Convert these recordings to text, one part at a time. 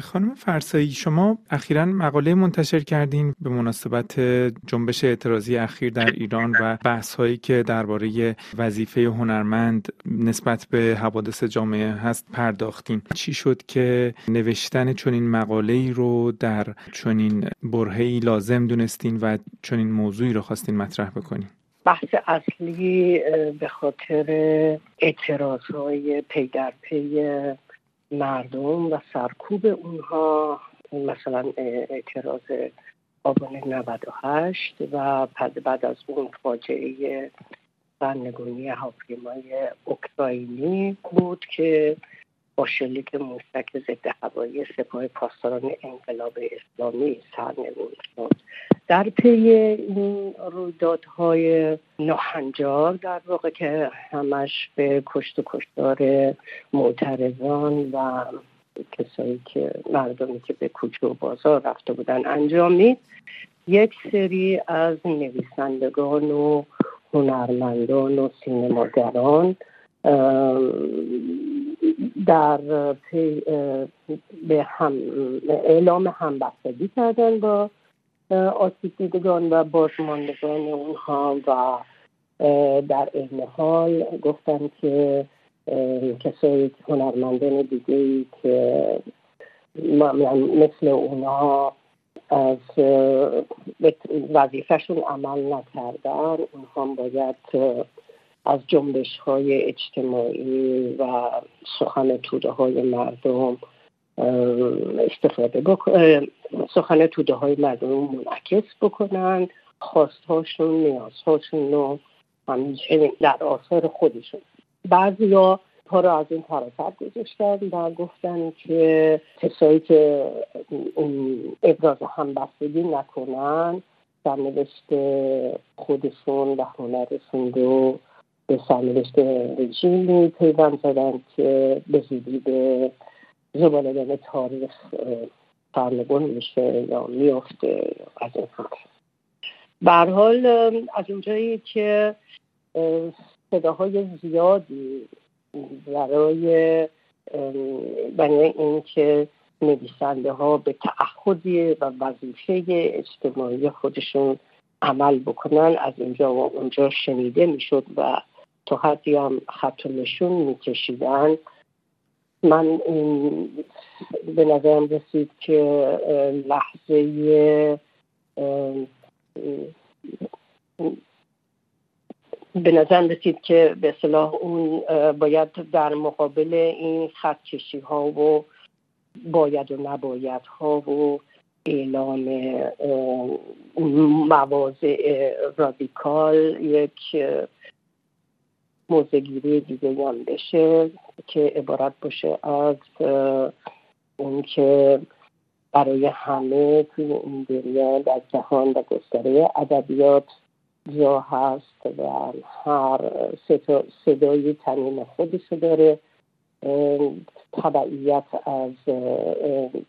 خانم فرسایی شما اخیرا مقاله منتشر کردین به مناسبت جنبش اعتراضی اخیر در ایران و بحث هایی که درباره وظیفه هنرمند نسبت به حوادث جامعه هست پرداختین. چی شد که نوشتن چنین مقاله ای رو در چنین برهه‌ای لازم دونستین و چنین موضوعی رو خواستین مطرح بکنین؟ بحث اصلی به خاطر اعتراض های پی در پی مردم و سرکوب اونها مثلا اعتراض آبان 98 و بعد از اون فاجعه سرنگونی هواپیمای اوکراینی بود که با شلیک موشک ضد هوایی سپاه پاسداران انقلاب اسلامی سرنگون شد. در پی این رویدادهای ناهنجار در واقع که همش به کشت و کشتار معترضان و کسایی که مردمی که به کوچه و بازار رفته بودن انجامید یک سری از نویسندگان و هنرمندان و سینماگران در پی به هم اعلام همبستگی کردن با آسیب دیدگان و بازماندگان اونها و در این حال گفتن که کسایی هنرمندان دیگه ای که مثل اونها از وظیفهشون عمل نکردن اونها باید از جنبش های اجتماعی و سخن توده های مردم استفاده بکنن سخن توده های مردم منعکس بکنن خواستهاشون نیازهاشون رو همینچنین در آثار خودشون. بعضی ها پا رو از این طرفت گذاشتن و گفتن که کسایی که ابراز همبستگی نکنن سرنوشت خودشون و هنرشون رو به سرنوشت رژیمی پیوند زدن که به زودی به زبالدن تاریخ سرنگون میشه یا میفته از این حال. حال از اونجایی که صداهای زیادی برای برای اینکه نویسنده ها به تعهدی و وظیفه اجتماعی خودشون عمل بکنن از اینجا و اونجا شنیده می‌شد و تا حدی هم خط نشون میکشیدن. من این به نظرم رسید که لحظه به نظرم رسید که به صلاح اون باید در مقابل این خط کشی ها و باید و نباید ها و اعلام مواضع رادیکال یک موزگیری هم بشه که عبارت باشه از اون که برای همه توی این دنیا در جهان و گستره ادبیات جا هست و هر صدای تنین خودش داره. تبعیت از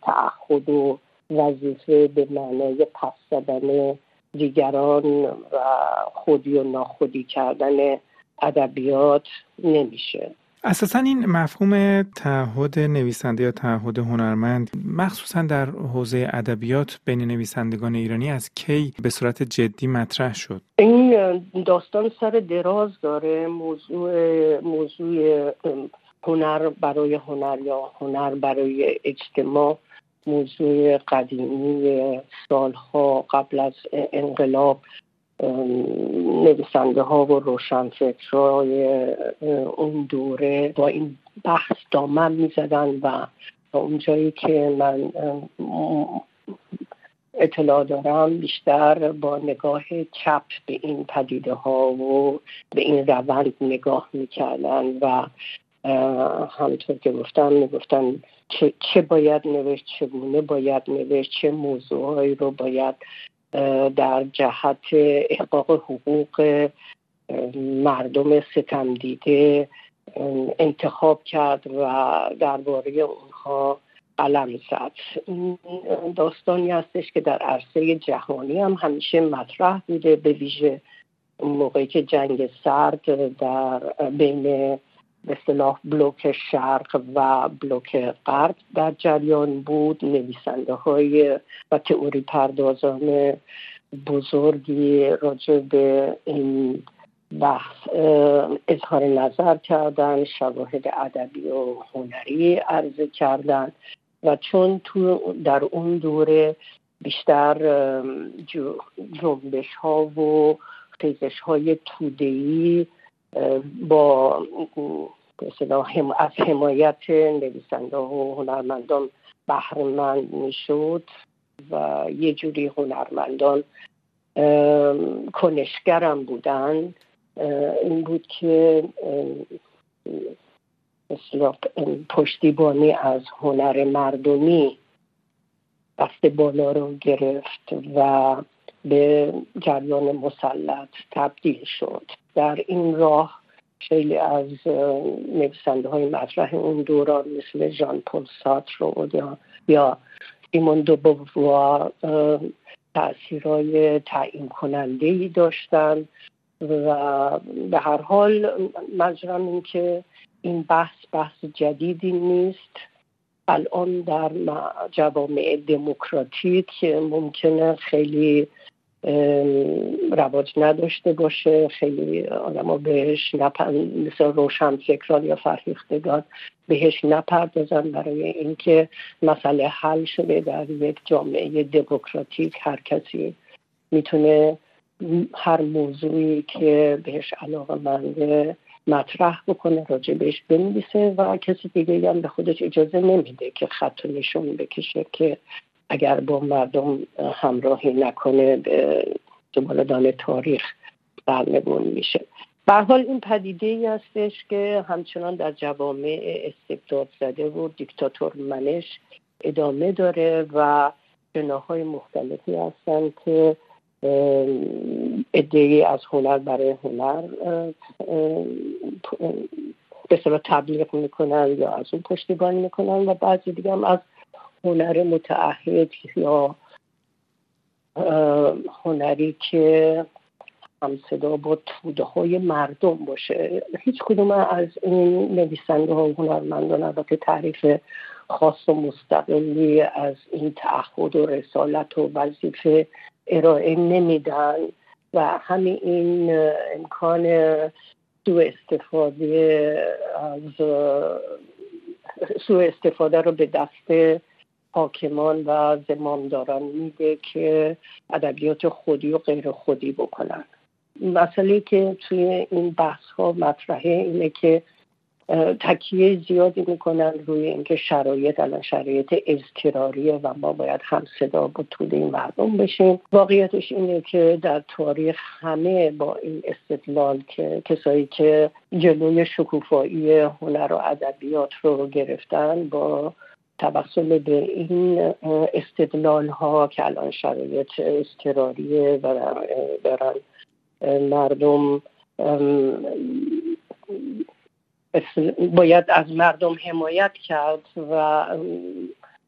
تعهد و وظیفه به معنای پس زدن دیگران و خودی و ناخودی کردن ادبیات نمیشه. اساسا این مفهوم تعهد نویسنده یا تعهد هنرمند مخصوصا در حوزه ادبیات بین نویسندگان ایرانی از کی به صورت جدی مطرح شد؟ این داستان سر دراز داره. موضوع موضوع هنر برای هنر یا هنر برای اجتماع موضوع قدیمی سالها قبل از انقلاب. نویسنده ها و روشنفکرهای اون دوره با این بحث دامن می زدن و اونجایی که من اطلاع دارم بیشتر با نگاه چپ به این پدیده ها و به این روند نگاه می‌کردن و همطور که گفتم می‌گفتن چه, چه باید نوشت چگونه باید نوشت چه موضوعهایی رو باید در جهت احقاق حقوق مردم ستم دیده انتخاب کرد و درباره اونها قلم زد. داستانی هستش که در عرصه جهانی هم همیشه مطرح بوده به ویژه موقعی که جنگ سرد در بین به بلوک شرق و بلوک غرب در جریان بود. نویسنده های و تئوری پردازان بزرگی راجع به این بحث اظهار نظر کردن شواهد ادبی و هنری عرضه کردن و چون تو در اون دوره بیشتر جنبش ها و خیزش های تودهی با از حمایت نویسنده و هنرمندان بهرهمند می‌شد و یه جوری هنرمندان کنشگرم بودن. این بود که پشتیبانی از هنر مردمی دست بالا رو گرفت و به جریان مسلط تبدیل شد. در این راه خیلی از نویسنده های مطرح اون دوران مثل ژان پل ساتر یا سیمون دو بووا تاثیرهای تعیین کننده ای داشتن و به هر حال منظورم این که این بحث بحث جدیدی نیست. الان در جوامع دموکراتیک ممکنه خیلی رواج نداشته باشه. خیلی آدم بهش نپ... مثل روشن فکران یا فرهیختگان بهش نپردازن برای اینکه مسئله حل شده در یک جامعه دموکراتیک. هر کسی می‌تونه هر موضوعی که بهش علاقه منده مطرح بکنه راجع بهش بنویسه و کسی دیگه هم به خودش اجازه نمیده که خط نشون بکشه که اگر با مردم همراهی نکنه به دان تاریخ برنگون میشه. به حال این پدیده ای هستش که همچنان در جوامع استبداد زده و دیکتاتور منش ادامه داره و جناهای مختلفی هستن که ادهی از هنر برای هنر به تبلیغ می‌کنن یا از اون پشتیبانی می‌کنن و بعضی دیگه هم از هنر متعهد یا هنری که همصدا با توده های مردم باشه. هیچ کدوم از این نویسنده ها و هنرمندان البته تعریف خاص و مستقلی از این تعهد و رسالت و وظیفه ارائه نمیدن و همین این امکان سو استفاده از سو استفاده رو به دست حاکمان و زمامداران میده که ادبیات خودی و غیر خودی بکنن. مسئله که توی این بحث ها مطرحه اینه که تکیه زیادی می‌کنن روی اینکه شرایط الان شرایط اضطراریه و ما باید هم صدا با توده این مردم بشیم. واقعیتش اینه که در تاریخ همه با این استدلال که کسایی که جلوی شکوفایی هنر و ادبیات رو گرفتن با توسل به این استدلال ها که الان شرایط اضطراریه و برن مردم باید از مردم حمایت کرد و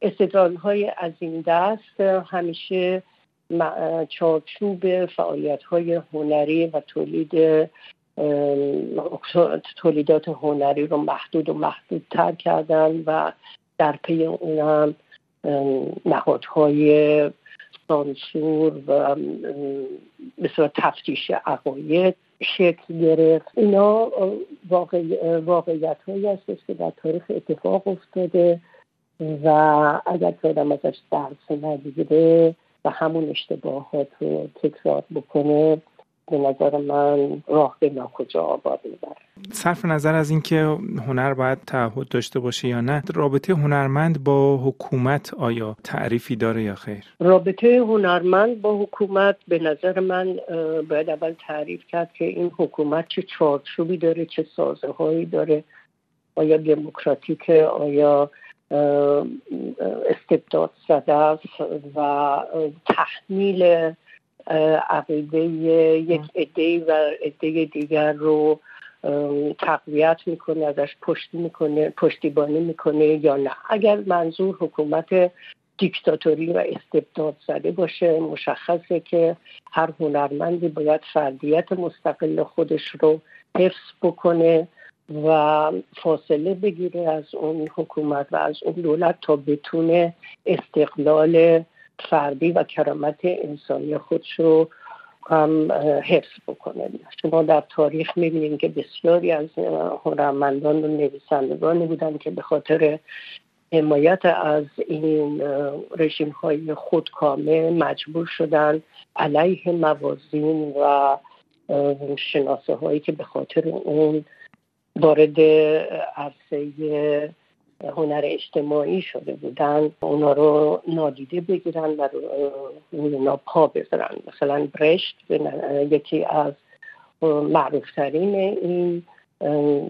استدلال های از این دست همیشه چارچوب فعالیت های هنری و تولید تولیدات هنری رو محدود و محدودتر کردن و در پی اونم نهادهای سانسور و مثل تفتیش عقاید شکل گرفت. اینا واقع... واقعیت هایی هستش که در تاریخ اتفاق افتاده و اگر که آدم ازش درس نگیره و همون اشتباهات رو تکرار بکنه به نظر من راه به ناکجا آباد می‌بره صرف نظر از اینکه هنر باید تعهد داشته باشه یا نه رابطه هنرمند با حکومت آیا تعریفی داره یا خیر؟ رابطه هنرمند با حکومت به نظر من باید اول تعریف کرد که این حکومت چه چارچوبی داره چه سازه هایی داره آیا دموکراتیک آیا استبداد زده است و تحمیل عقیده یک عده و عده دیگر رو تقویت می‌کنه ازش پشتی می‌کنه پشتیبانی می‌کنه یا نه. اگر منظور حکومت دیکتاتوری و استبداد زده باشه مشخصه که هر هنرمندی باید فردیت مستقل خودش رو حفظ بکنه و فاصله بگیره از اون حکومت و از اون دولت تا بتونه استقلال فردی و کرامت انسانی خودش رو هم حفظ بکنه. شما در تاریخ می‌بینید که بسیاری از هنرمندان و نویسندگانی بودن که به خاطر حمایت از این رژیم های خودکامه مجبور شدن علیه موازین و شناسه هایی که به خاطر اون وارد عرصه هنر اجتماعی شده بودن اونا رو نادیده بگیرن و اونا پا بذارن. مثلا برشت یکی از معروفترین این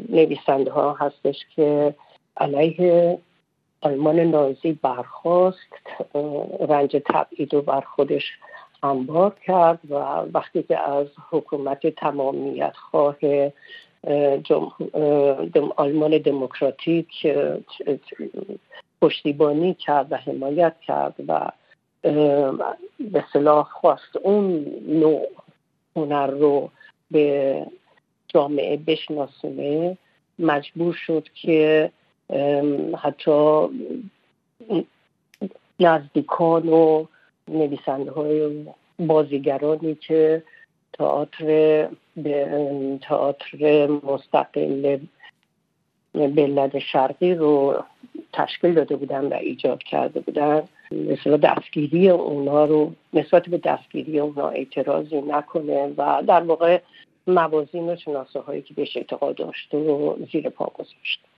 نویسنده ها هستش که علیه آلمان نازی برخواست رنج تبعید رو بر خودش انبار کرد و وقتی که از حکومت تمامیت خواه آلمان دموکراتیک پشتیبانی کرد و حمایت کرد و به صلاح خواست اون نوع هنر رو به جامعه بشناسونه. مجبور شد که حتی نزدیکان و نویسنده های بازیگرانی که تئاتر تئاتر مستقل بلد شرقی رو تشکیل داده بودن و ایجاد کرده بودن. مثلا دستگیری اونا رو نسبت به دستگیری اونا اعتراضی نکنه و در واقع موازین و شناسه هایی که بهش اعتقاد داشته و زیر پا گذاشته